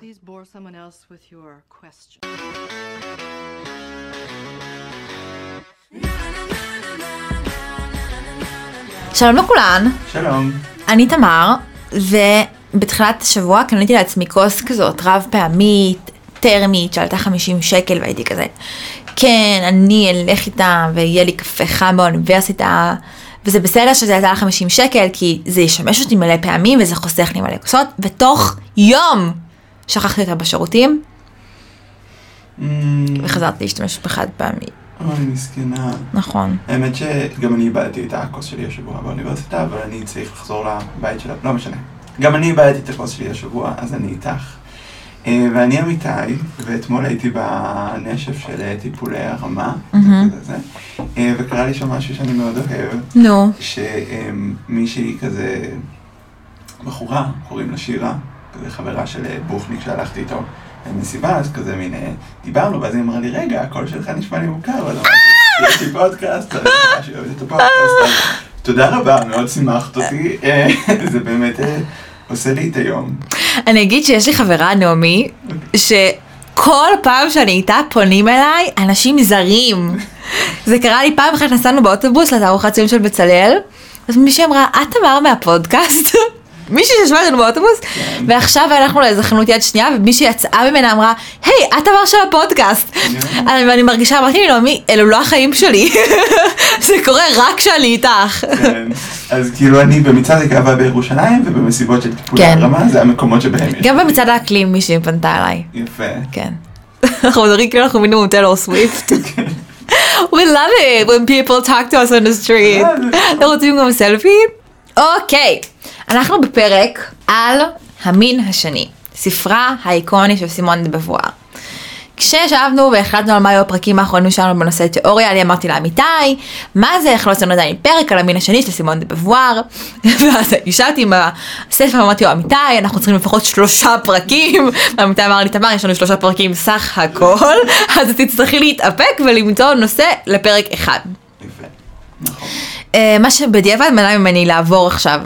Please bore someone else with your question. שלום לכולן, שלום. אני תמר, ובתחילת השבוע קניתי לעצמי כוס כזאת רב פעמית, טרמית, שעלתה 50 שקל, והייתי כזה, כן, אני אלך איתה ויהיה לי קפה חם באוניברסיטה, וזה בסדר שזה עלתה 50 שקל, כי זה ישמש אותי מלא פעמים וזה חוסך לי מלא כוסות, ותוך יום שכחתי אותה בשירותים, Mm, וחזרתי להשתמש בחד פעמי. אוי, מסכנה. נכון. האמת שגם אני איבדתי את הכוס שלי השבוע באוניברסיטה, אבל אני צריך לחזור לבית שלה, לא משנה. גם אני איבדתי את הכוס שלי השבוע, אז אני איתך. אה, ואני אמיתי, ואתמול הייתי בנשף של אה, טיפולי הרמה, אה, וקרה לי שם משהו שאני מאוד אוהב, נו, שמישהי כזה, בחורה, קוראים לה שירה, כזה חברה של אה, בוכניק שהלכתי איתו למסיבה, אז כזה מין, אה, דיברנו, ואז היא אמרה לי, רגע, הקול שלך נשמע לי מוכר, ואז אמרתי, יש לי פודקאסט, אני ממש אוהבת את הפודקאסט, תודה רבה, מאוד שימחת אותי, אה, זה באמת אה, עושה לי את היום. אני אגיד שיש לי חברה, נעמי, שכל פעם שאני איתה פונים אליי אנשים זרים. זה קרה לי פעם אחת נסענו באוטובוס לתערוכת ציון של בצלאל, אז מישהי אמרה, את תמר מהפודקאסט? מישהי שישבה איתנו באוטובוס, ועכשיו הלכנו לאיזה חנות יד שנייה, ומישהי יצאה ממנה אמרה, היי, את תמר של הפודקאסט. אני- ואני מרגישה, אמרתי לי, נעמי, אלו לא החיים שלי. זה קורה רק כשאני איתך. כן, אז כאילו אני במצעד הגאווה בירושלים ובמסיבות של טיפולי כן. הרמה, זה המקומות שבהם יש. גם במצעד האקלים מישהי פנתה אליי. יפה. כן. אנחנו מדברים כאילו אנחנו מינימום טיילור סוויפט. We love it when people talk to us on the street. אתם רוצים גם סלפי? אוקיי, אנחנו בפרק על המין השני, ספרה האיקוני של סימון דה בבואר. כשישבנו והחלטנו על מה היו הפרקים האחרונים שלנו בנושא תיאוריה, אני אמרתי לאמיתי, מה זה, איך לא עשינו עדיין פרק על המין השני של סימון דה בבואר, ואז ישבתי עם הספר ואמרתי לו, אמיתי, אנחנו צריכים לפחות שלושה פרקים, ואמיתי אמר לי, תמר, יש לנו שלושה פרקים סך הכל, אז תצטרכי להתאפק ולמצוא נושא לפרק אחד. נכון. אה, מה שבדיעבד מנע ממני לעבור עכשיו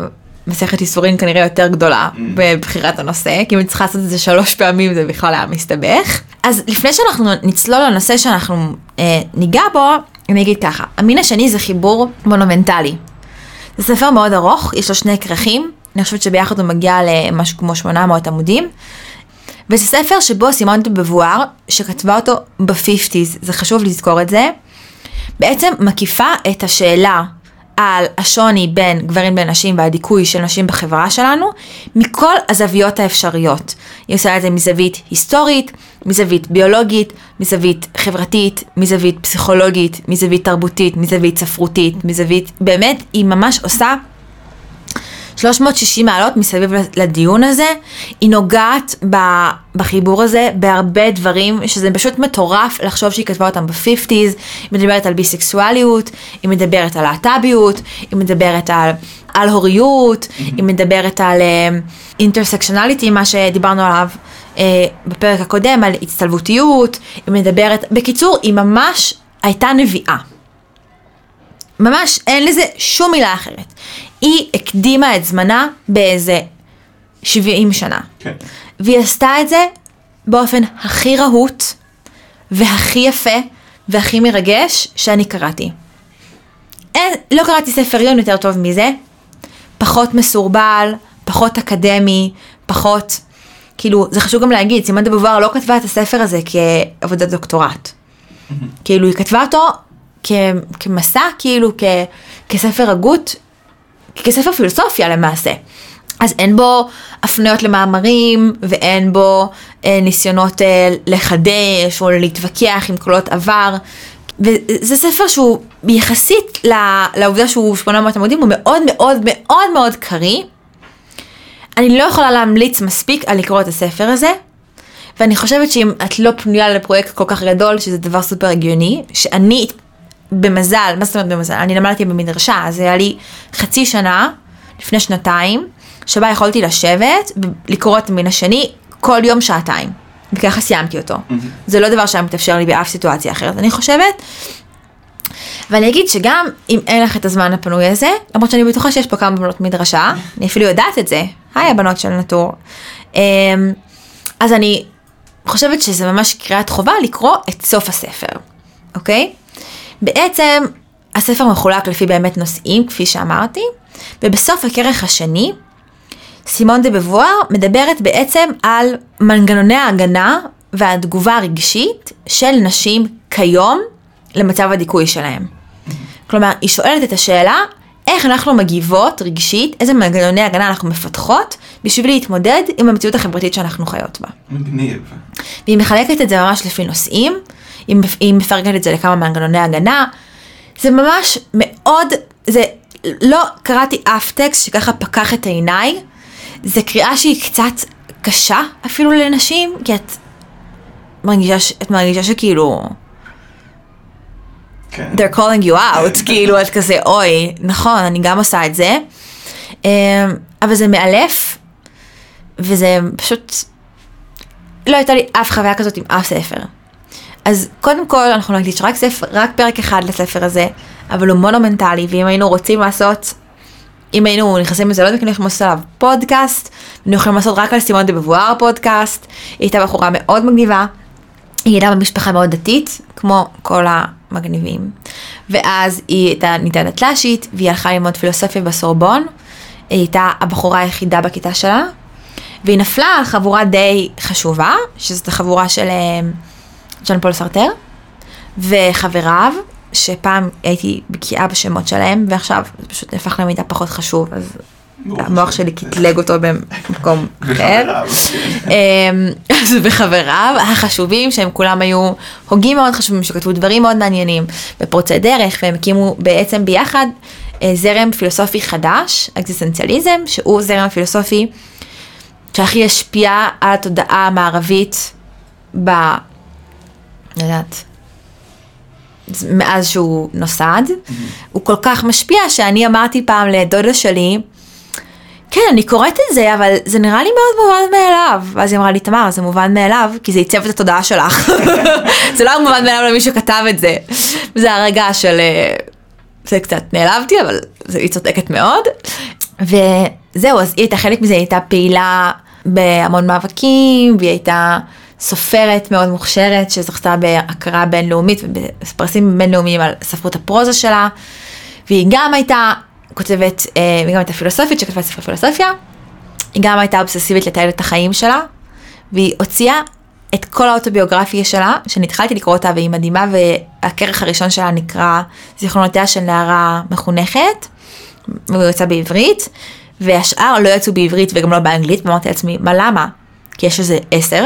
מסכת ייסורים כנראה יותר גדולה בבחירת הנושא, כי אם אני צריכה לעשות את זה שלוש פעמים זה בכלל היה מסתבך. אז לפני שאנחנו נצלול לנושא שאנחנו אה, ניגע בו, אני אגיד ככה, המין השני זה חיבור מונומנטלי. זה ספר מאוד ארוך, יש לו שני כרכים, אני חושבת שביחד הוא מגיע למשהו כמו 800 עמודים. וזה ספר שבו דה בבואר, שכתבה אותו ב-50's, זה חשוב לזכור את זה, בעצם מקיפה את השאלה על השוני בין גברים לנשים והדיכוי של נשים בחברה שלנו, מכל הזוויות האפשריות. היא עושה את זה מזווית היסטורית, מזווית ביולוגית, מזווית חברתית, מזווית פסיכולוגית, מזווית תרבותית, מזווית ספרותית, מזווית, באמת, היא ממש עושה 360 מעלות מסביב לדיון הזה, היא נוגעת ב- בחיבור הזה בהרבה דברים, שזה פשוט מטורף לחשוב שהיא כתבה אותם ב-50's, היא מדברת על ביסקסואליות, היא מדברת על להט"ביות, היא מדברת על, על הוריות, היא מדברת על אינטרסקשונליטי, מה שדיברנו עליו אה, בפרק הקודם, על הצטלבותיות, היא מדברת, בקיצור, היא ממש הייתה נביאה. ממש אין לזה שום מילה אחרת. היא הקדימה את זמנה באיזה 70 שנה. כן. והיא עשתה את זה באופן הכי רהוט והכי יפה והכי מרגש שאני קראתי. אין, לא קראתי ספר יום יותר טוב מזה, פחות מסורבל, פחות אקדמי, פחות, כאילו, זה חשוב גם להגיד, סימן דה בובואר לא כתבה את הספר הזה כעבודת דוקטורט. כאילו, היא כתבה אותו כ, כמסע, כאילו, כ, כספר הגות, כספר פילוסופיה למעשה. אז אין בו הפניות למאמרים, ואין בו אה, ניסיונות אה, לחדש או להתווכח עם קולות עבר. וזה ספר שהוא יחסית לעובדה שהוא 800 עמודים, הוא מאוד מאוד מאוד מאוד קריא. אני לא יכולה להמליץ מספיק על לקרוא את הספר הזה, ואני חושבת שאם את לא פנויה לפרויקט כל כך גדול, שזה דבר סופר הגיוני, שאני במזל, מה זאת אומרת במזל? אני למדתי במדרשה, אז היה לי חצי שנה, לפני שנתיים, שבה יכולתי לשבת, לקרוא את המין השני כל יום שעתיים. וככה סיימתי אותו. זה לא דבר שהיה מתאפשר לי באף סיטואציה אחרת, אני חושבת. ואני אגיד שגם אם אין לך את הזמן הפנוי הזה, למרות שאני בטוחה שיש פה כמה בנות מדרשה, אני אפילו יודעת את זה, היי הבנות של נטור. אמ, אז אני חושבת שזה ממש קריאת חובה לקרוא את סוף הספר, אוקיי? בעצם הספר מחולק לפי באמת נושאים, כפי שאמרתי, ובסוף הכרך השני, סימון דה בבואר מדברת בעצם על מנגנוני ההגנה והתגובה הרגשית של נשים כיום למצב הדיכוי שלהם. כלומר, היא שואלת את השאלה, איך אנחנו מגיבות רגשית, איזה מנגנוני הגנה אנחנו מפתחות, בשביל להתמודד עם המציאות החברתית שאנחנו חיות בה. מגניב. והיא מחלקת את זה ממש לפי נושאים, היא מפ- היא מפרקת את זה לכמה מנגנוני הגנה. זה ממש מאוד, זה, לא קראתי אף טקסט שככה פקח את עיניי. זה קריאה שהיא קצת קשה אפילו לנשים, כי את מרגישה, ש- את מרגישה שכאילו, כן. they're calling you out, כאילו את כזה, אוי, נכון, אני גם עושה את זה. אמ, אבל זה מאלף, וזה פשוט, לא הייתה לי אף חוויה כזאת עם אף ספר. אז קודם כל אנחנו נקדיש רק ספר, רק פרק אחד לספר הזה, אבל הוא מונומנטלי, ואם היינו רוצים לעשות, אם היינו נכנסים לזה, לא יודעת אם יכולים לעשות עליו פודקאסט, היינו יכולים לעשות רק על סימון דה בבואר פודקאסט, היא הייתה בחורה מאוד מגניבה, היא הייתה במשפחה מאוד דתית, כמו כל המגניבים. ואז היא הייתה ניתנת דתל"שית, והיא הלכה ללמוד פילוסופיה בסורבון. היא הייתה הבחורה היחידה בכיתה שלה, והיא נפלה על חבורה די חשובה, שזאת החבורה של אה, ז'אן פול סרטר, וחבריו, שפעם הייתי בקיאה בשמות שלהם, ועכשיו זה פשוט נהפך למידע פחות חשוב, אז המוח. שלי קטלג אותו במקום אחר. כן. אמ, אז וחבריו החשובים שהם כולם היו הוגים מאוד חשובים שכתבו דברים מאוד מעניינים ופורצי דרך והם הקימו בעצם ביחד אה, זרם פילוסופי חדש, אקזיסטנציאליזם, שהוא זרם הפילוסופי שהכי השפיע על התודעה המערבית ב... יודעת, מאז שהוא נוסד. הוא כל כך משפיע שאני אמרתי פעם לדודה שלי, כן, אני קוראת את זה, אבל זה נראה לי מאוד מובן מאליו. ואז היא אמרה לי, תמר, זה מובן מאליו, כי זה עיצב את התודעה שלך. זה לא מובן מאליו למי שכתב את זה. זה הרגע של... אה, זה קצת נעלבתי, אבל זה, היא צודקת מאוד. וזהו, אז היא הייתה חלק מזה, היא הייתה פעילה בהמון מאבקים, והיא הייתה סופרת מאוד מוכשרת, שזכתה בהכרה בינלאומית ובפרסים בינלאומיים על ספרות הפרוזה שלה. והיא גם הייתה כותבת, אה, היא גם הייתה פילוסופית שכתבה ספר פילוסופיה. היא גם הייתה אובססיבית לתעד את החיים שלה, והיא הוציאה את כל האוטוביוגרפיה שלה, שאני התחלתי לקרוא אותה והיא מדהימה, והכרך הראשון שלה נקרא זיכרונותיה של נערה מחונכת, והוא יצא בעברית, והשאר לא יצאו בעברית וגם לא באנגלית, ואמרתי לעצמי, מה למה? כי יש איזה עשר.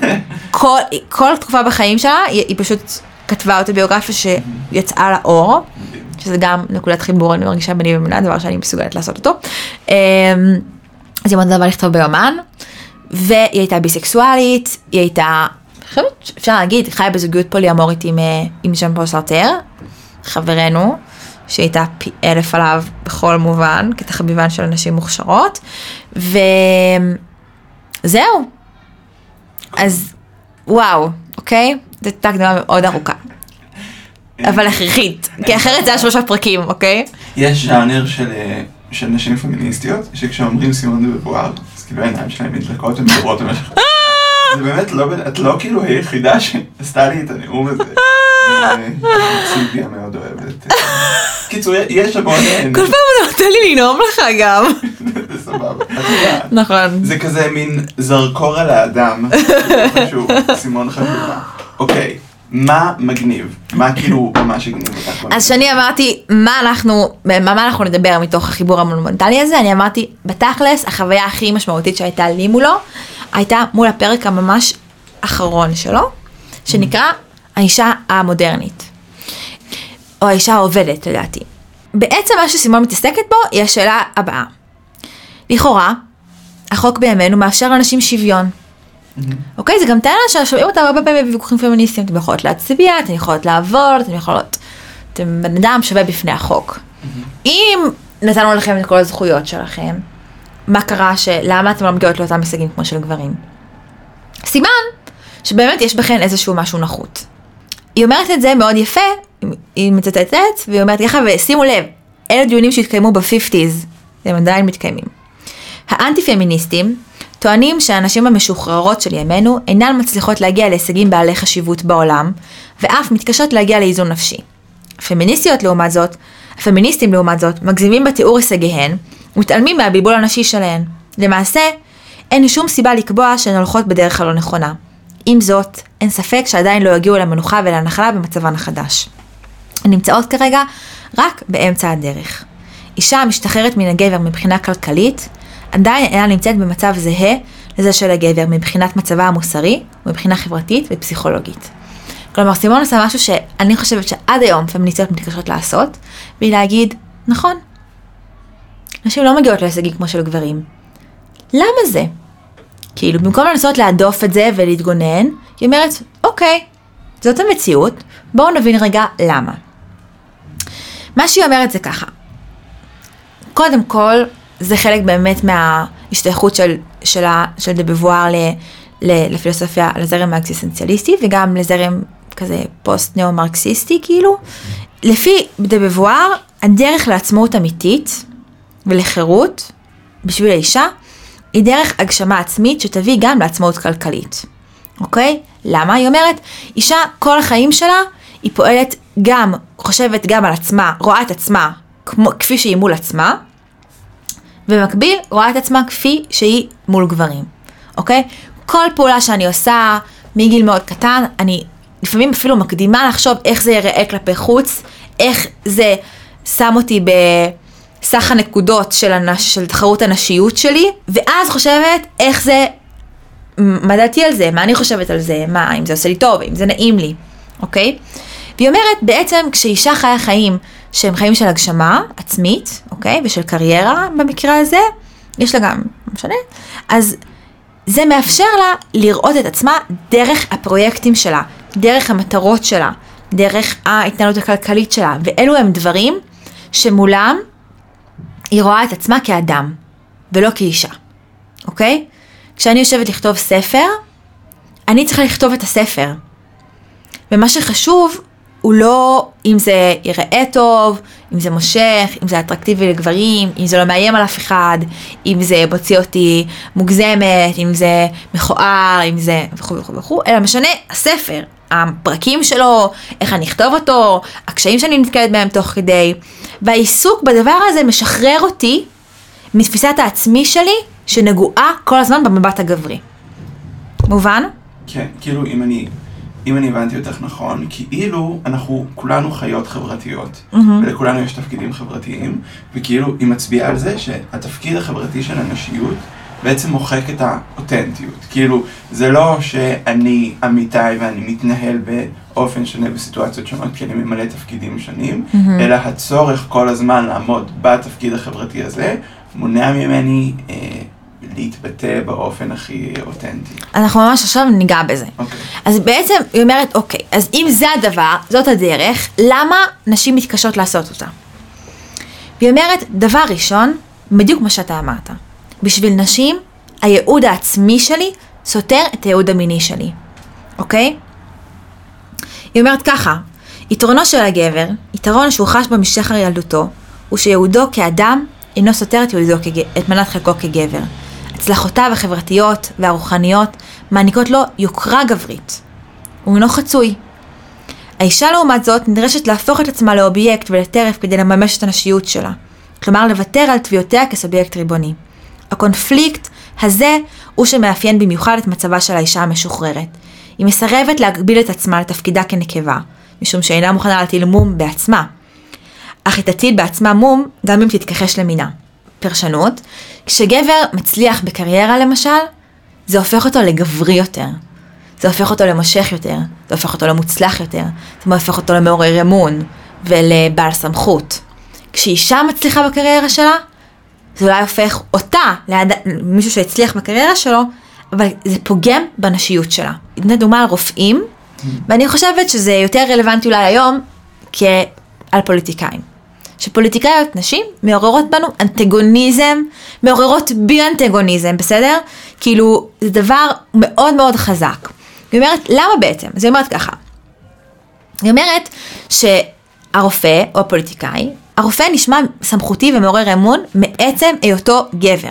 כל, כל תקופה בחיים שלה, היא, היא פשוט כתבה אוטוביוגרפיה שיצאה לאור. שזה גם נקודת חיבור, אני מרגישה ביני ובינה, דבר שאני מסוגלת לעשות אותו. אמ, אז היא מאוד לכתוב ביומן, והיא הייתה ביסקסואלית, היא הייתה, חושבת שאפשר להגיד, היא חיה בזוגיות פוליאמורית עם, אה, עם ז'אן פול סרטר, חברנו, שהייתה פי אלף עליו בכל מובן, כתחביבן של נשים מוכשרות, וזהו. אז וואו, אוקיי? זו הייתה הקדמה מאוד ארוכה. אבל הכרחית, כי אחרת זה היה שלושה פרקים, אוקיי? יש ז'אנר של, אה, של נשים פמיניסטיות, שכשאומרים סימון דה בבואר, אז כאילו העיניים שלהם נדלקות, הן מדברות במשך... זה באמת לא, את לא כאילו היחידה שעשתה לי את הנאום הזה. אה, סילביה מאוד אוהבת. קיצור, יש המון... כל פעם אתה נותן לי לנאום לך גם. זה סבבה. נכון. זה כזה מין זרקור על האדם, חשוב, סימון חשובה. אוקיי, מה מגניב? מה כאילו ממש הגניב אותך? אז כשאני אמרתי מה אנחנו, מה מה אנחנו נדבר מתוך החיבור המונומנטלי הזה, אני אמרתי בתכלס החוויה הכי משמעותית שהייתה לי מולו, הייתה מול הפרק הממש אחרון שלו, שנקרא האישה המודרנית. או האישה העובדת לדעתי. בעצם מה שסימון מתעסקת בו היא השאלה הבאה. לכאורה, החוק בימינו מאפשר לאנשים שוויון. אוקיי? זה גם טענה ששומעים אותה הרבה פעמים בוויכוחים פמיניסטיים. אתם יכולות להצביע, אתן יכולות לעבוד, אתן יכולות... אתם בן אדם שווה בפני החוק. אם נתנו לכם את כל הזכויות שלכם, מה קרה. למה אתם לא מגיעות לאותם הישגים כמו של גברים? סימן שבאמת יש בכן איזשהו משהו נחות. היא אומרת את זה מאוד יפה, היא מצטטת, והיא אומרת ככה, ושימו לב, אלה דיונים שהתקיימו ב-50's, הם עדיין מתקיימים. האנטי פמיניסטים טוענים שהנשים המשוחררות של ימינו אינן מצליחות להגיע להישגים בעלי חשיבות בעולם, ואף מתקשות להגיע לאיזון נפשי. הפמיניסטיות לעומת זאת, הפמיניסטים לעומת זאת, מגזימים בתיאור הישגיהן, ומתעלמים מהבלבול הנשי שלהן. למעשה, אין שום סיבה לקבוע שהן הולכות בדרך הלא נכונה. עם זאת, אין ספק שעדיין לא יגיעו למנוחה ולנחלה במצבן החדש. הן נמצאות כרגע רק באמצע הדרך. אישה המשתחררת מן הגבר מבחינה כלכלית, עדיין אינה נמצאת במצב זהה לזה של הגבר מבחינת מצבה המוסרי ומבחינה חברתית ופסיכולוגית. כלומר, סימון עושה משהו שאני חושבת שעד היום פמיניסטיות מתקשות לעשות, והיא להגיד, נכון, נשים לא מגיעות להישגים כמו של גברים. למה זה? כאילו, במקום לנסות להדוף את זה ולהתגונן, היא אומרת, אוקיי, זאת המציאות, בואו נבין רגע למה. מה שהיא אומרת זה ככה, קודם כל, זה חלק באמת מההשתייכות של, של, של דה בבואר לפילוסופיה, לזרם האקסיסטנציאליסטי וגם לזרם כזה פוסט נאו-מרקסיסטי כאילו. לפי דה בבואר, הדרך לעצמאות אמיתית ולחירות בשביל האישה היא דרך הגשמה עצמית שתביא גם לעצמאות כלכלית, אוקיי? למה? היא אומרת, אישה כל החיים שלה היא פועלת גם, חושבת גם על עצמה, רואה את עצמה כמו, כפי שהיא מול עצמה, ובמקביל רואה את עצמה כפי שהיא מול גברים, אוקיי? כל פעולה שאני עושה מגיל מאוד קטן, אני לפעמים אפילו מקדימה לחשוב איך זה ייראה כלפי חוץ, איך זה שם אותי בסך הנקודות של, הנש, של תחרות הנשיות שלי, ואז חושבת איך זה, מה דעתי על זה, מה אני חושבת על זה, מה, אם זה עושה לי טוב, אם זה נעים לי, אוקיי? והיא אומרת, בעצם כשאישה חיה חיים שהם חיים של הגשמה עצמית, אוקיי? ושל קריירה במקרה הזה, יש לה גם, לא משנה, אז זה מאפשר לה לראות את עצמה דרך הפרויקטים שלה, דרך המטרות שלה, דרך ההתנהלות הכלכלית שלה, ואלו הם דברים שמולם היא רואה את עצמה כאדם, ולא כאישה, אוקיי? כשאני יושבת לכתוב ספר, אני צריכה לכתוב את הספר. ומה שחשוב הוא לא אם זה ייראה טוב, אם זה מושך, אם זה אטרקטיבי לגברים, אם זה לא מאיים על אף אחד, אם זה מוציא אותי מוגזמת, אם זה מכוער, אם זה וכו' וכו' וכו', אלא משנה הספר, הפרקים שלו, איך אני אכתוב אותו, הקשיים שאני נתקלת בהם תוך כדי, והעיסוק בדבר הזה משחרר אותי מתפיסת העצמי שלי, שנגועה כל הזמן במבט הגברי. מובן? כן, כאילו אם אני אם אני הבנתי אותך נכון, כאילו אנחנו כולנו חיות חברתיות, mm-hmm. ולכולנו יש תפקידים חברתיים, וכאילו היא מצביעה על זה שהתפקיד החברתי של הנשיות בעצם מוחק את האותנטיות. כאילו, זה לא שאני אמיתי ואני מתנהל באופן שונה בסיטואציות שונות, כי אני ממלא תפקידים שונים, mm-hmm. אלא הצורך כל הזמן לעמוד בתפקיד החברתי הזה, מונע ממני... אה, להתבטא באופן הכי אותנטי. אנחנו ממש עכשיו ניגע בזה. Okay. אוקיי. אז בעצם היא אומרת, אוקיי, אז אם זה הדבר, זאת הדרך, למה נשים מתקשות לעשות אותה? והיא אומרת, דבר ראשון, בדיוק מה שאתה אמרת, בשביל נשים, הייעוד העצמי שלי סותר את הייעוד המיני שלי, אוקיי? היא אומרת ככה, יתרונו של הגבר, יתרון שהוא חש במשחר ילדותו, הוא שייעודו כאדם אינו סותר את, כג... את מנת חלקו כגבר. הצלחותיו החברתיות והרוחניות מעניקות לו יוקרה גברית. הוא אינו חצוי. האישה לעומת זאת נדרשת להפוך את עצמה לאובייקט ולטרף כדי לממש את הנשיות שלה. כלומר לוותר על תביעותיה כסובייקט ריבוני. הקונפליקט הזה הוא שמאפיין במיוחד את מצבה של האישה המשוחררת. היא מסרבת להגביל את עצמה לתפקידה כנקבה, משום שאינה מוכנה להטיל מום בעצמה. אך היא תטיל בעצמה מום גם אם תתכחש למינה. פרשנות, כשגבר מצליח בקריירה למשל, זה הופך אותו לגברי יותר. זה הופך אותו למושך יותר, זה הופך אותו למוצלח יותר, זה הופך אותו למעורר אמון ולבעל סמכות. כשאישה מצליחה בקריירה שלה, זה אולי הופך אותה למישהו שהצליח בקריירה שלו, אבל זה פוגם בנשיות שלה. ניתן דוגמה על רופאים, ואני חושבת שזה יותר רלוונטי אולי היום כעל פוליטיקאים. שפוליטיקאיות נשים מעוררות בנו אנטגוניזם, מעוררות בי אנטגוניזם, בסדר? כאילו, זה דבר מאוד מאוד חזק. היא אומרת, למה בעצם? אז היא אומרת ככה. היא אומרת שהרופא או הפוליטיקאי, הרופא נשמע סמכותי ומעורר אמון מעצם היותו גבר.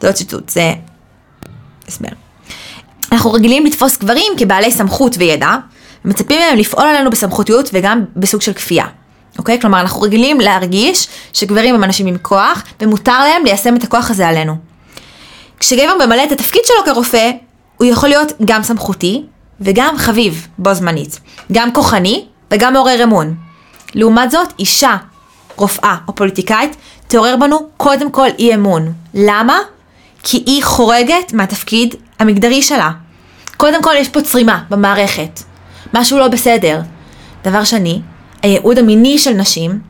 זה לא ציטוט, זה הסבר. אנחנו רגילים לתפוס גברים כבעלי סמכות וידע, ומצפים מהם לפעול עלינו בסמכותיות וגם בסוג של כפייה. אוקיי? כלומר, אנחנו רגילים להרגיש שגברים הם אנשים עם כוח, ומותר להם ליישם את הכוח הזה עלינו. כשגבר ממלא את התפקיד שלו כרופא, הוא יכול להיות גם סמכותי וגם חביב בו זמנית. גם כוחני וגם מעורר אמון. לעומת זאת, אישה, רופאה או פוליטיקאית, תעורר בנו קודם כל אי אמון. למה? כי היא חורגת מהתפקיד המגדרי שלה. קודם כל יש פה צרימה במערכת. משהו לא בסדר. דבר שני, הייעוד המיני של נשים,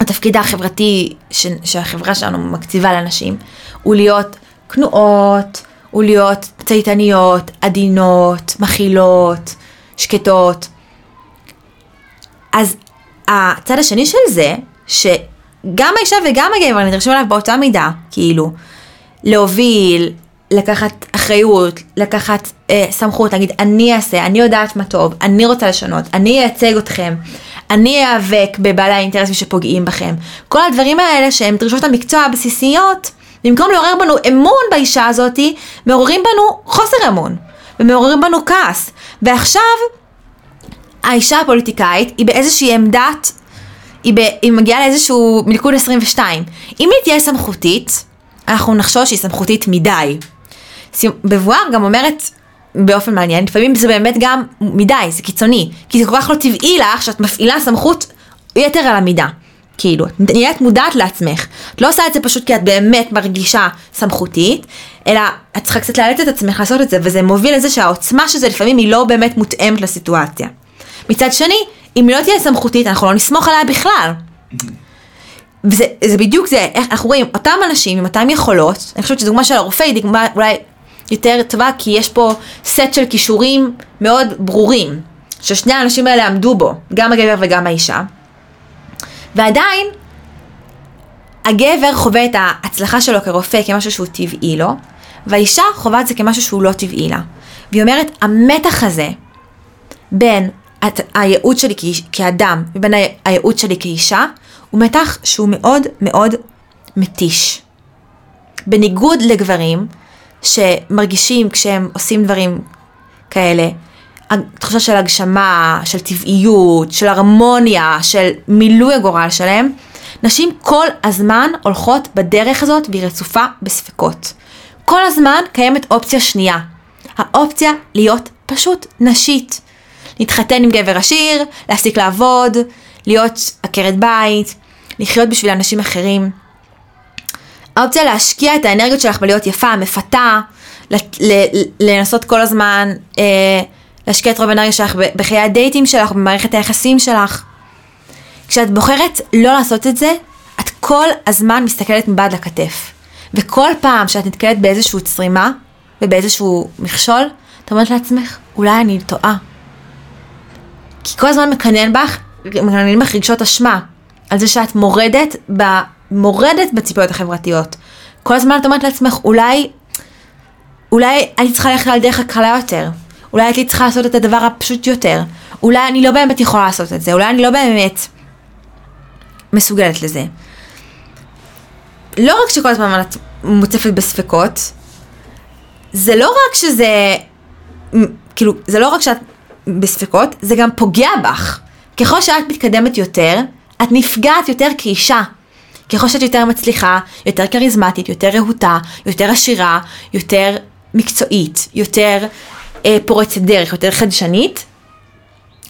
התפקיד החברתי ש- שהחברה שלנו מקציבה לנשים, הוא להיות כנועות, הוא להיות צייתניות, עדינות, מכילות, שקטות. אז הצד השני של זה, שגם האישה וגם הגבר נדרשים אליו באותה מידה, כאילו, להוביל, לקחת אחריות, לקחת אה, סמכות, להגיד אני אעשה, אני יודעת מה טוב, אני רוצה לשנות, אני אייצג אתכם, אני איאבק בבעלי האינטרסים שפוגעים בכם. כל הדברים האלה שהם דרישות המקצוע הבסיסיות, במקום לעורר בנו אמון באישה הזאתי, מעוררים בנו חוסר אמון, ומעוררים בנו כעס. ועכשיו, האישה הפוליטיקאית היא באיזושהי עמדת, היא, ב, היא מגיעה לאיזשהו מלכוד 22. אם היא תהיה סמכותית, אנחנו נחשוש שהיא סמכותית מדי. בבואר גם אומרת באופן מעניין, לפעמים זה באמת גם מדי, זה קיצוני, כי זה כל כך לא טבעי לך שאת מפעילה סמכות יתר על המידה. כאילו, את נהיית מודעת לעצמך. את לא עושה את זה פשוט כי את באמת מרגישה סמכותית, אלא את צריכה קצת לאלץ את עצמך לעשות את זה, וזה מוביל לזה שהעוצמה של זה לפעמים היא לא באמת מותאמת לסיטואציה. מצד שני, אם לא תהיה סמכותית, אנחנו לא נסמוך עליה בכלל. וזה זה בדיוק זה, איך אנחנו רואים, אותם אנשים עם אותם יכולות, אני חושבת שדוגמה של הרופא היא דוגמה אולי יותר טובה, כי יש פה סט של כישורים מאוד ברורים, ששני האנשים האלה עמדו בו, גם הגבר וגם האישה. ועדיין, הגבר חווה את ההצלחה שלו כרופא כמשהו שהוא טבעי לו, והאישה חווה את זה כמשהו שהוא לא טבעי לה. והיא אומרת, המתח הזה בין הייעוד שלי כאדם ובין הייעוד שלי כאישה, הוא מתח שהוא מאוד מאוד מתיש. בניגוד לגברים שמרגישים כשהם עושים דברים כאלה, תחושה של הגשמה, של טבעיות, של הרמוניה, של מילוי הגורל שלהם, נשים כל הזמן הולכות בדרך הזאת והיא רצופה בספקות. כל הזמן קיימת אופציה שנייה, האופציה להיות פשוט נשית. להתחתן עם גבר עשיר, להפסיק לעבוד, להיות עקרת בית, לחיות בשביל אנשים אחרים. האופציה להשקיע את האנרגיות שלך בלהיות יפה, מפתה, לנסות כל הזמן אה, להשקיע את רוב האנרגיה שלך בחיי הדייטים שלך, במערכת היחסים שלך. כשאת בוחרת לא לעשות את זה, את כל הזמן מסתכלת מבעד לכתף. וכל פעם שאת נתקלת באיזושהי צרימה ובאיזשהו מכשול, את אומרת לעצמך, אולי אני טועה. כי כל הזמן מקנן בך, מקננים בך רגשות אשמה, על זה שאת מורדת, מורדת בציפיות החברתיות. כל הזמן את אומרת לעצמך, אולי, אולי אני צריכה ללכת על דרך הקלה יותר. אולי הייתי צריכה לעשות את הדבר הפשוט יותר. אולי אני לא באמת יכולה לעשות את זה. אולי אני לא באמת מסוגלת לזה. לא רק שכל הזמן את מוצפת בספקות, זה לא רק שזה, כאילו, זה לא רק שאת בספקות, זה גם פוגע בך. ככל שאת מתקדמת יותר, את נפגעת יותר כאישה. ככל שאת יותר מצליחה, יותר כריזמטית, יותר רהוטה, יותר עשירה, יותר מקצועית, יותר אה, פורצת דרך, יותר חדשנית,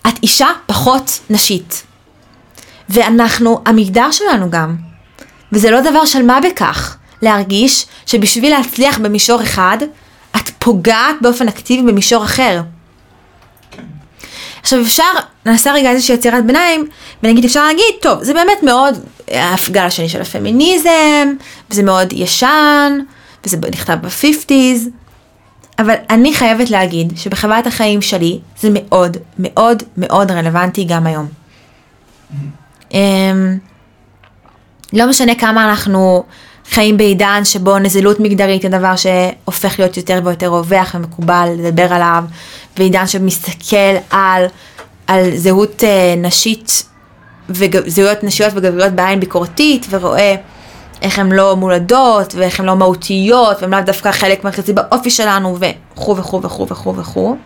את אישה פחות נשית. ואנחנו, המגדר שלנו גם. וזה לא דבר של מה בכך, להרגיש שבשביל להצליח במישור אחד, את פוגעת באופן אקטיבי במישור אחר. עכשיו אפשר, נעשה רגע איזושהי יצירת ביניים, ונגיד אפשר להגיד, טוב, זה באמת מאוד הגל השני של הפמיניזם, וזה מאוד ישן, וזה נכתב ב-50's, אבל אני חייבת להגיד שבחוויית החיים שלי זה מאוד מאוד מאוד רלוונטי גם היום. Mm-hmm. לא משנה כמה אנחנו חיים בעידן שבו נזילות מגדרית היא דבר שהופך להיות יותר ויותר רווח ומקובל לדבר עליו, ועידן שמסתכל על, על זהות אה, נשית, וזהויות נשיות וגבריות בעין ביקורתית, ורואה איך הן לא מולדות, ואיך הן לא מהותיות, והן לאו דווקא חלק מרכזי באופי שלנו, וכו' וכו' וכו' וכו' וכו',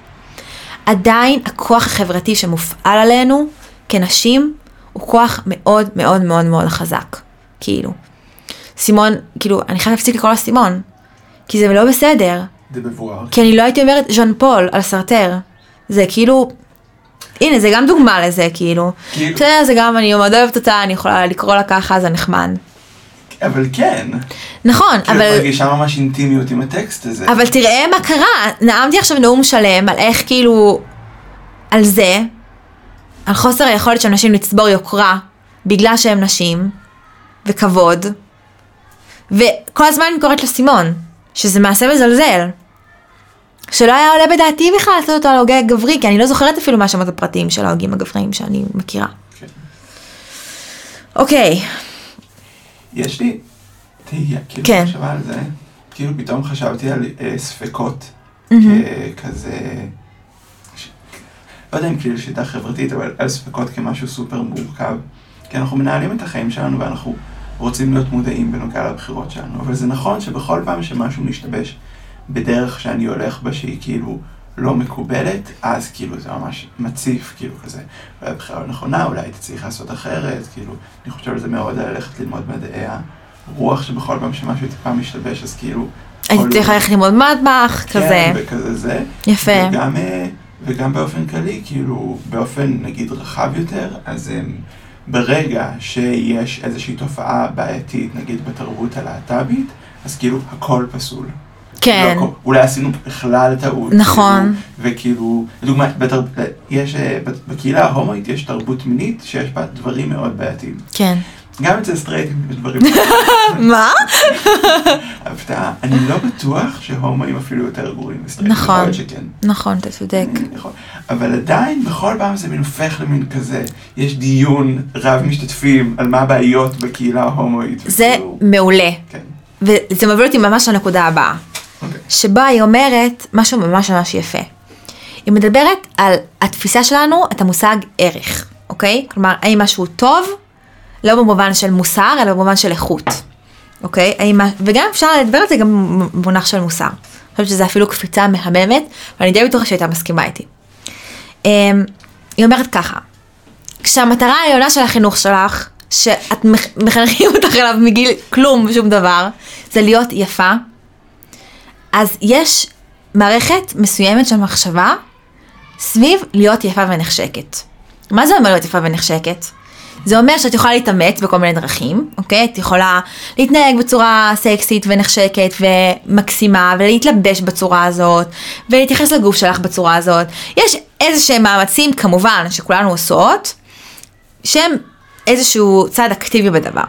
עדיין הכוח החברתי שמופעל עלינו כנשים, הוא כוח מאוד מאוד מאוד מאוד חזק, כאילו. סימון, כאילו, אני חייבת להפסיק לקרוא לה סימון, כי זה לא בסדר, זה מבואר. כי אני לא הייתי אומרת ז'אן פול על סרטר. זה כאילו, הנה זה גם דוגמה לזה כאילו. כאילו- בסדר זה גם אני מאוד אוהבת אותה, אני יכולה לקרוא לה ככה, זה נחמד. אבל כן. נכון, את אבל, מרגישה ממש אינטימיות עם הטקסט הזה. אבל תראה מה קרה, נאמתי עכשיו נאום שלם על איך כאילו, על זה, על חוסר היכולת של נשים לצבור יוקרה בגלל שהן נשים, וכבוד, וכל הזמן אני קוראת לו סימון, שזה מעשה מזלזל. שלא היה עולה בדעתי בכלל לעשות אותו על הוגה גברי, כי אני לא זוכרת אפילו מה השמות הפרטיים של ההוגים הגבריים שאני מכירה. כן. אוקיי, יש לי תהייה, כאילו, כן. מחשבה על זה, כאילו פתאום חשבתי על אה, ספקות, מהמם. כזה, ש- לא יודע אם כאילו שיטה חברתית, אבל על ספקות כמשהו סופר מורכב, כי אנחנו מנהלים את החיים שלנו ואנחנו רוצים להיות מודעים בנוגע לבחירות שלנו, אבל זה נכון שבכל פעם שמשהו משתבש בדרך שאני הולך בה שהיא כאילו לא מקובלת, אז כאילו זה ממש מציף, כאילו כזה, אולי הבחירה לא נכונה, אולי הייתי צריך לעשות אחרת, כאילו, אני חושב על זה מאוד, על ללכת ללמוד מדעי הרוח, שבכל פעם שמשהו טיפה משתבש, אז כאילו... הייתי צריכה ללכת ללמוד מטבח, כזה. כן, וכזה זה. יפה. וגם, אה, וגם באופן כללי, כאילו, באופן נגיד רחב יותר, אז הם, ברגע שיש איזושהי תופעה בעייתית, נגיד בתרבות הלהט"בית, אז כאילו הכל פסול. כן, לא, אולי עשינו בכלל טעות. נכון. כאילו, וכאילו, לדוגמה, בתר... יש, אה, בקהילה ההומואית יש תרבות מינית שיש בה דברים מאוד בעייתיים. כן. גם אצל סטרייטים יש דברים מה? הפתעה. אני לא בטוח שהומואים אפילו יותר גרועים מסטרייטים. נכון. שכן. נכון, אתה צודק. נכון. אבל עדיין, בכל פעם זה מין הופך למין כזה, יש דיון רב משתתפים על מה הבעיות בקהילה ההומואית. זה וכאילו- מעולה. כן. וזה מוביל אותי ממש לנקודה הבאה. שבה היא אומרת משהו ממש ממש יפה. היא מדברת על התפיסה שלנו, את המושג ערך, אוקיי? כלומר, האם משהו טוב, לא במובן של מוסר, אלא במובן של איכות, אוקיי? האם, וגם אפשר לדבר על זה גם במונח של מוסר. אני חושבת שזו אפילו קפיצה מהממת, ואני די בטוחה שהייתה מסכימה איתי. אמ, היא אומרת ככה, כשהמטרה העליונה של החינוך שלך, שאת מח- מחנכים אותך אליו מגיל כלום ושום דבר, זה להיות יפה, אז יש מערכת מסוימת של מחשבה סביב להיות יפה ונחשקת. מה זה אומר להיות יפה ונחשקת? זה אומר שאת יכולה להתאמץ בכל מיני דרכים, אוקיי? את יכולה להתנהג בצורה סקסית ונחשקת ומקסימה, ולהתלבש בצורה הזאת, ולהתייחס לגוף שלך בצורה הזאת. יש איזה שהם מאמצים, כמובן, שכולנו עושות, שהם איזשהו צעד אקטיבי בדבר.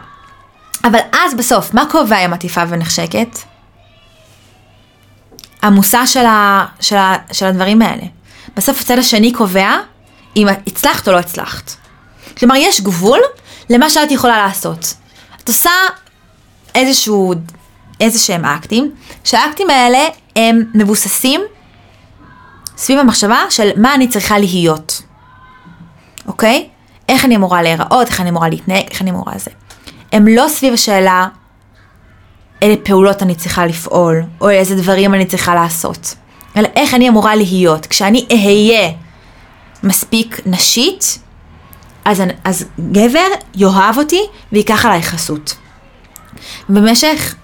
אבל אז בסוף, מה קובע אם את יפה ונחשקת? המושא של, ה, של, ה, של הדברים האלה. בסוף הצד השני קובע אם הצלחת או לא הצלחת. כלומר, יש גבול למה שאת יכולה לעשות. את עושה איזשהו, איזה שהם אקטים, שהאקטים האלה הם מבוססים סביב המחשבה של מה אני צריכה להיות. אוקיי? איך אני אמורה להיראות, איך אני אמורה להתנהג, איך אני אמורה זה. הם לא סביב השאלה אילו פעולות אני צריכה לפעול, או איזה דברים אני צריכה לעשות, אלא איך אני אמורה להיות. כשאני אהיה מספיק נשית, אז, אז גבר יאהב אותי וייקח עליי חסות. במשך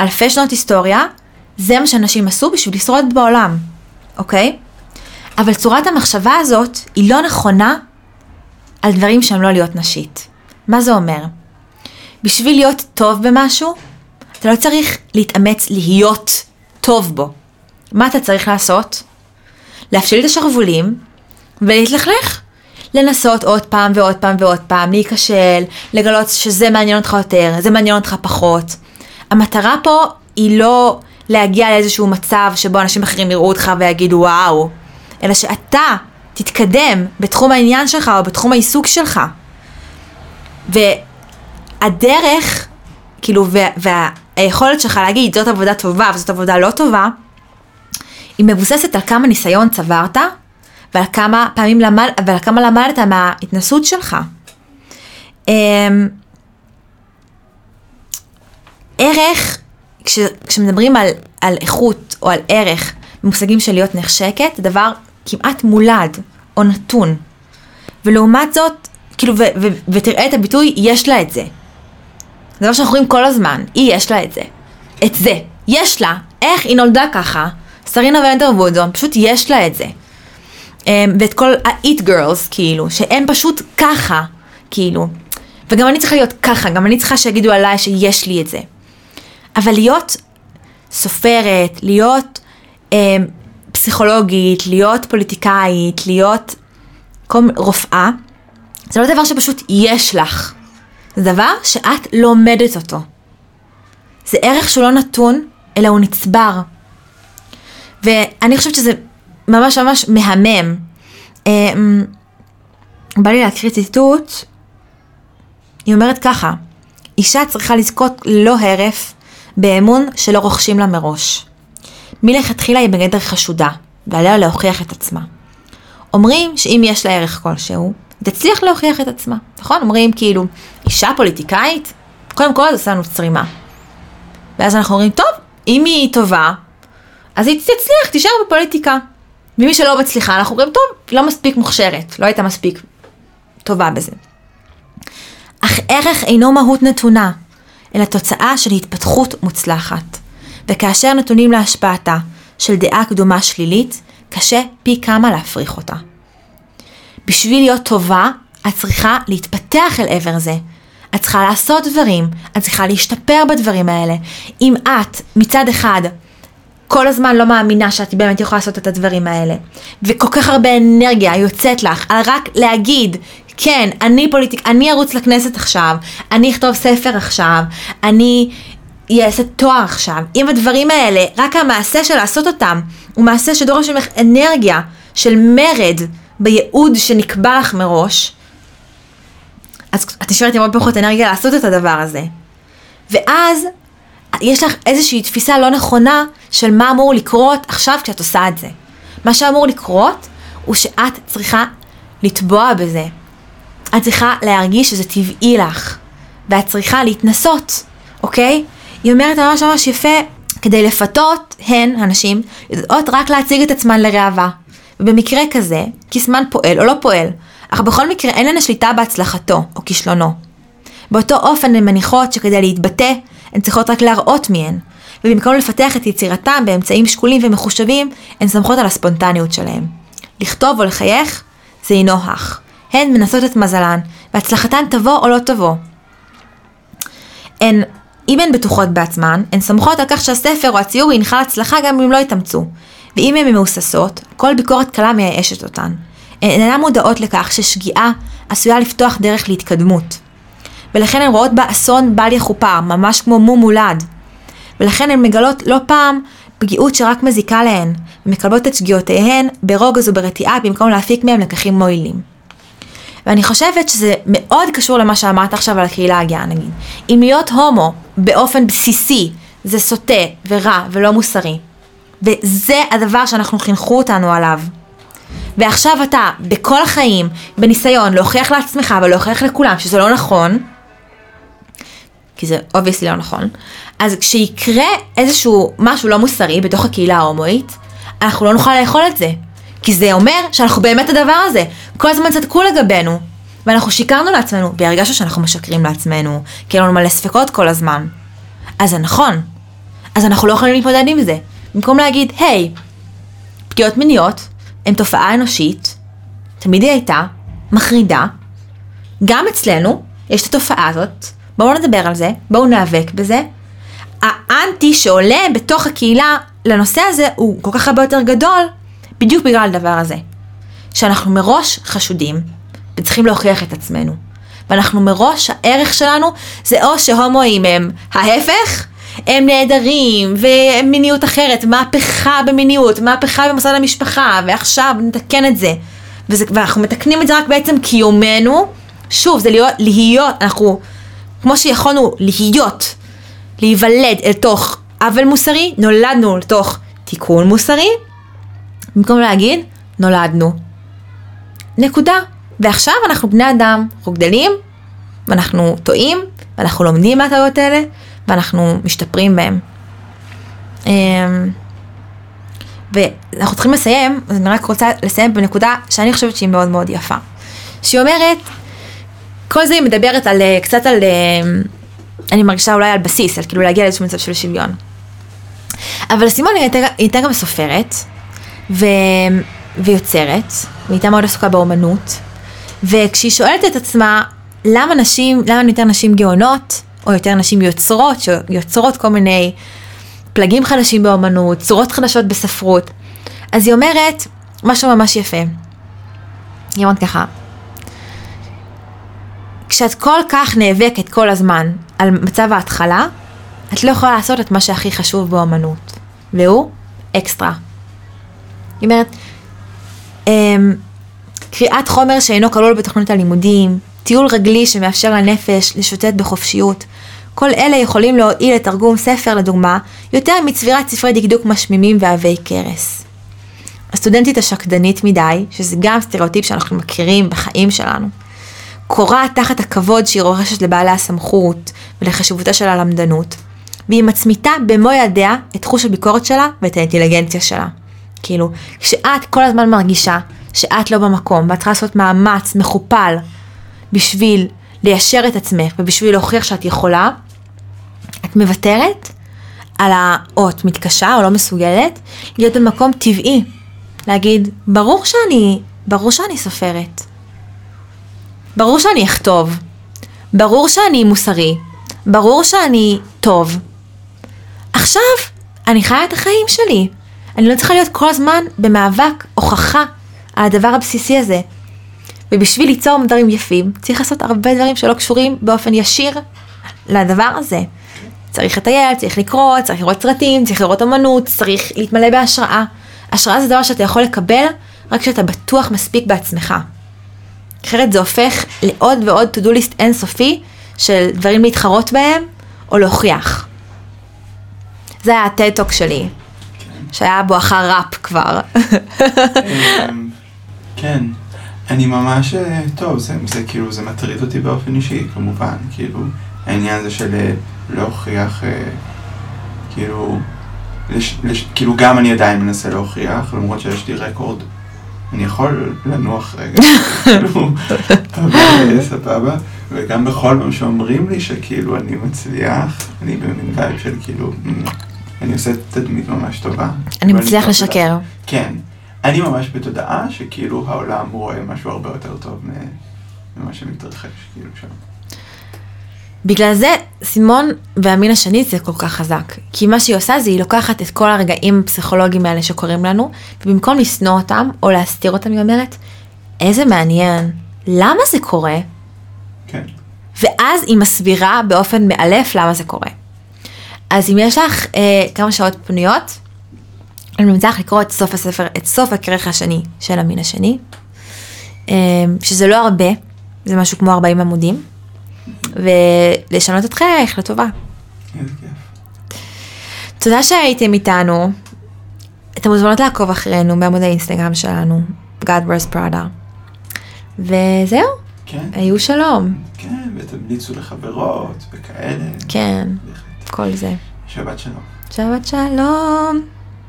אלפי שנות היסטוריה, זה מה שאנשים עשו בשביל לשרוד בעולם, אוקיי? אבל צורת המחשבה הזאת היא לא נכונה על דברים שהם לא להיות נשית. מה זה אומר? בשביל להיות טוב במשהו, אתה לא צריך להתאמץ להיות טוב בו. מה אתה צריך לעשות? להפשיל את השרוולים ולהתלכלך. לנסות עוד פעם ועוד פעם ועוד פעם, להיכשל, לגלות שזה מעניין אותך יותר, זה מעניין אותך פחות. המטרה פה היא לא להגיע לאיזשהו מצב שבו אנשים אחרים יראו אותך ויגידו וואו, אלא שאתה תתקדם בתחום העניין שלך או בתחום העיסוק שלך. והדרך, כאילו, וה, והיכולת שלך להגיד זאת עבודה טובה וזאת עבודה לא טובה, היא מבוססת על כמה ניסיון צברת ועל כמה פעמים למד, ועל כמה למדת מההתנסות שלך. אמ, ערך, כש, כשמדברים על, על איכות או על ערך במושגים של להיות נחשקת, זה דבר כמעט מולד או נתון. ולעומת זאת, כאילו, ו, ו, ותראה את הביטוי, יש לה את זה. זה דבר שאנחנו רואים כל הזמן, היא יש לה את זה. את זה. יש לה. איך היא נולדה ככה? סרינה ונדרוודזון, פשוט יש לה את זה. Um, ואת כל ה-eat girls, כאילו, שהם פשוט ככה, כאילו. וגם אני צריכה להיות ככה, גם אני צריכה שיגידו עליי שיש לי את זה. אבל להיות סופרת, להיות um, פסיכולוגית, להיות פוליטיקאית, להיות כל, רופאה, זה לא דבר שפשוט יש לך. זה דבר שאת לומדת אותו. זה ערך שהוא לא נתון, אלא הוא נצבר. ואני חושבת שזה ממש ממש מהמם. אמ, בא לי להקריא ציטוט, היא אומרת ככה, אישה צריכה לזכות ללא הרף באמון שלא רוכשים לה מראש. מלכתחילה היא בגדר חשודה, ועליה להוכיח את עצמה. אומרים שאם יש לה ערך כלשהו, היא תצליח להוכיח את עצמה, נכון? אומרים כאילו, אישה פוליטיקאית, קודם כל זה עושה לנו צרימה. ואז אנחנו אומרים, טוב, אם היא טובה, אז היא תצליח, תישאר בפוליטיקה. ומי שלא מצליחה, אנחנו אומרים, טוב, לא מספיק מוכשרת, לא הייתה מספיק טובה בזה. אך ערך אינו מהות נתונה, אלא תוצאה של התפתחות מוצלחת. וכאשר נתונים להשפעתה של דעה קדומה שלילית, קשה פי כמה להפריך אותה. בשביל להיות טובה, את צריכה להתפתח אל עבר זה. את צריכה לעשות דברים, את צריכה להשתפר בדברים האלה. אם את, מצד אחד, כל הזמן לא מאמינה שאת באמת יכולה לעשות את הדברים האלה, וכל כך הרבה אנרגיה יוצאת לך על רק להגיד, כן, אני פוליטיק, אני ארוץ לכנסת עכשיו, אני אכתוב ספר עכשיו, אני אעשה תואר עכשיו. אם הדברים האלה, רק המעשה של לעשות אותם, הוא מעשה שדורש ממך אנרגיה של מרד בייעוד שנקבע לך מראש, אז את נשארת עם עוד פחות אנרגיה לעשות את הדבר הזה. ואז יש לך איזושהי תפיסה לא נכונה של מה אמור לקרות עכשיו כשאת עושה את זה. מה שאמור לקרות הוא שאת צריכה לטבוע בזה. את צריכה להרגיש שזה טבעי לך, ואת צריכה להתנסות, אוקיי? היא אומרת ממש ממש יפה, כדי לפתות, הן, הנשים, יודעות רק להציג את עצמן לראווה. ובמקרה כזה, כסמן פועל או לא פועל, אך בכל מקרה אין להן שליטה בהצלחתו או כישלונו. באותו אופן הן מניחות שכדי להתבטא, הן צריכות רק להראות מיהן, ובמקום לפתח את יצירתם באמצעים שקולים ומחושבים, הן סומכות על הספונטניות שלהם. לכתוב או לחייך, זה אינו הך. הן מנסות את מזלן, והצלחתן תבוא או לא תבוא. הן, אם הן בטוחות בעצמן, הן סומכות על כך שהספר או הציור ינחל הצלחה גם אם לא יתאמצו. ואם הן מבוססות, כל ביקורת קלה מייאשת אותן. הן אינן מודעות לכך ששגיאה עשויה לפתוח דרך להתקדמות. ולכן הן רואות בה אסון בל יכופר, ממש כמו מום מולד. ולכן הן מגלות לא פעם פגיעות שרק מזיקה להן, ומקבלות את שגיאותיהן ברוגז וברתיעה במקום להפיק מהם לקחים מועילים. ואני חושבת שזה מאוד קשור למה שאמרת עכשיו על הקהילה הגאה נגיד. אם להיות הומו באופן בסיסי זה סוטה ורע ולא מוסרי, וזה הדבר שאנחנו חינכו אותנו עליו. ועכשיו אתה, בכל החיים, בניסיון להוכיח לעצמך ולהוכיח לכולם שזה לא נכון, כי זה obviously לא נכון, אז כשיקרה איזשהו משהו לא מוסרי בתוך הקהילה ההומואית, אנחנו לא נוכל לאכול את זה. כי זה אומר שאנחנו באמת הדבר הזה. כל הזמן צדקו לגבינו. ואנחנו שיקרנו לעצמנו, והרגשנו שאנחנו משקרים לעצמנו, כי אין לנו מלא ספקות כל הזמן. אז זה נכון. אז אנחנו לא יכולים להתמודד עם זה. במקום להגיד, היי, פגיעות מיניות הן תופעה אנושית, תמיד היא הייתה, מחרידה, גם אצלנו יש את התופעה הזאת, בואו נדבר על זה, בואו ניאבק בזה. האנטי שעולה בתוך הקהילה לנושא הזה הוא כל כך הרבה יותר גדול, בדיוק בגלל הדבר הזה. שאנחנו מראש חשודים, וצריכים להוכיח את עצמנו. ואנחנו מראש, הערך שלנו זה או שהומואים הם ההפך, הם נהדרים, ומיניות אחרת, מהפכה במיניות, מהפכה במוסד המשפחה, ועכשיו נתקן את זה. וזה, ואנחנו מתקנים את זה רק בעצם קיומנו. שוב, זה להיות, להיות, אנחנו, כמו שיכולנו להיות, להיוולד אל תוך עוול מוסרי, נולדנו לתוך תיקון מוסרי, במקום להגיד, נולדנו. נקודה. ועכשיו אנחנו בני אדם, אנחנו גדלים, ואנחנו טועים, ואנחנו לומדים מהטעויות האלה, ואנחנו משתפרים בהם. אמ, ואנחנו צריכים לסיים, אז אני רק רוצה לסיים בנקודה שאני חושבת שהיא מאוד מאוד יפה. שהיא אומרת, כל זה היא מדברת על, אה, קצת על, אה, אני מרגישה אולי על בסיס, על כאילו להגיע לאיזשהו מצב של שוויון. אבל סימון היא הייתה, הייתה גם סופרת, ו, ויוצרת, והיא הייתה מאוד עסוקה באומנות, וכשהיא שואלת את עצמה, למה נשים, למה יותר נשים גאונות, או יותר נשים יוצרות, שיוצרות כל מיני פלגים חדשים באומנות, צורות חדשות בספרות, אז היא אומרת משהו ממש יפה. היא אומרת ככה, כשאת כל כך נאבקת כל הזמן על מצב ההתחלה, את לא יכולה לעשות את מה שהכי חשוב באומנות, והוא אקסטרה. היא אומרת, אמ, קריאת חומר שאינו כלול בתוכנית הלימודים, טיול רגלי שמאפשר לנפש לשוטט בחופשיות, כל אלה יכולים להועיל לתרגום ספר לדוגמה, יותר מצבירת ספרי דקדוק משמימים ועבי כרס. הסטודנטית השקדנית מדי, שזה גם סטריאוטיפ שאנחנו מכירים בחיים שלנו, קורעת תחת הכבוד שהיא רוכשת לבעלי הסמכות ולחשיבותה של הלמדנות, והיא מצמיתה במו ידיה את חוש הביקורת שלה ואת האינטליגנציה שלה. כאילו, כשאת כל הזמן מרגישה שאת לא במקום ואת צריכה לעשות מאמץ מכופל בשביל ליישר את עצמך ובשביל להוכיח שאת יכולה, את מוותרת על ה... או את מתקשה או לא מסוגלת להיות במקום טבעי. להגיד, ברור שאני, ברור שאני סופרת. ברור שאני אכתוב. ברור שאני מוסרי. ברור שאני טוב. עכשיו, אני חיה את החיים שלי. אני לא צריכה להיות כל הזמן במאבק הוכחה על הדבר הבסיסי הזה. ובשביל ליצור דברים יפים, צריך לעשות הרבה דברים שלא קשורים באופן ישיר לדבר הזה. צריך לטייל, צריך לקרוא, צריך לראות סרטים, צריך לראות אמנות, צריך להתמלא בהשראה. השראה זה דבר שאתה יכול לקבל רק כשאתה בטוח מספיק בעצמך. אחרת זה הופך לעוד ועוד to do list אינסופי של דברים להתחרות בהם או להוכיח. זה היה הטד-טוק שלי, שהיה בו אחר ראפ כבר. כן, אני ממש, אה, טוב, זה, זה כאילו, זה מטריד אותי באופן אישי, כמובן, כאילו, העניין הזה של אה, להוכיח, אה, כאילו, לש, לש, כאילו גם אני עדיין מנסה להוכיח, למרות שיש לי רקורד, אני יכול לנוח רגע, כאילו, אבל סבבה, וגם בכל פעם שאומרים לי שכאילו אני מצליח, אני במין וייב של כאילו, "מ, אני עושה תדמית ממש טובה. אני מצליח טוב לשקר. בלעשות. כן. אני ממש בתודעה שכאילו העולם רואה משהו הרבה יותר טוב ממה שמתרחש, כאילו שם. בגלל זה סימון והמין השני זה כל כך חזק. כי מה שהיא עושה זה היא לוקחת את כל הרגעים הפסיכולוגיים האלה שקורים לנו, ובמקום לשנוא אותם או להסתיר אותם היא אומרת, איזה מעניין, למה זה קורה? כן. ואז היא מסבירה באופן מאלף למה זה קורה. אז אם יש לך אה, כמה שעות פנויות, אני ממליצה לך לקרוא את סוף הספר, את סוף הכרך השני של המין השני, אה, שזה לא הרבה, זה משהו כמו 40 עמודים, ולשנות את חייך לטובה. תודה שהייתם איתנו. אתם מוזמנות לעקוב אחרינו בעמוד האינסטגרם שלנו, God Wears Prada. וזהו, כן. היו שלום. כן, ותמליצו לחברות וכאלה. כן. כל זה. שבת שלום. שבת שלום.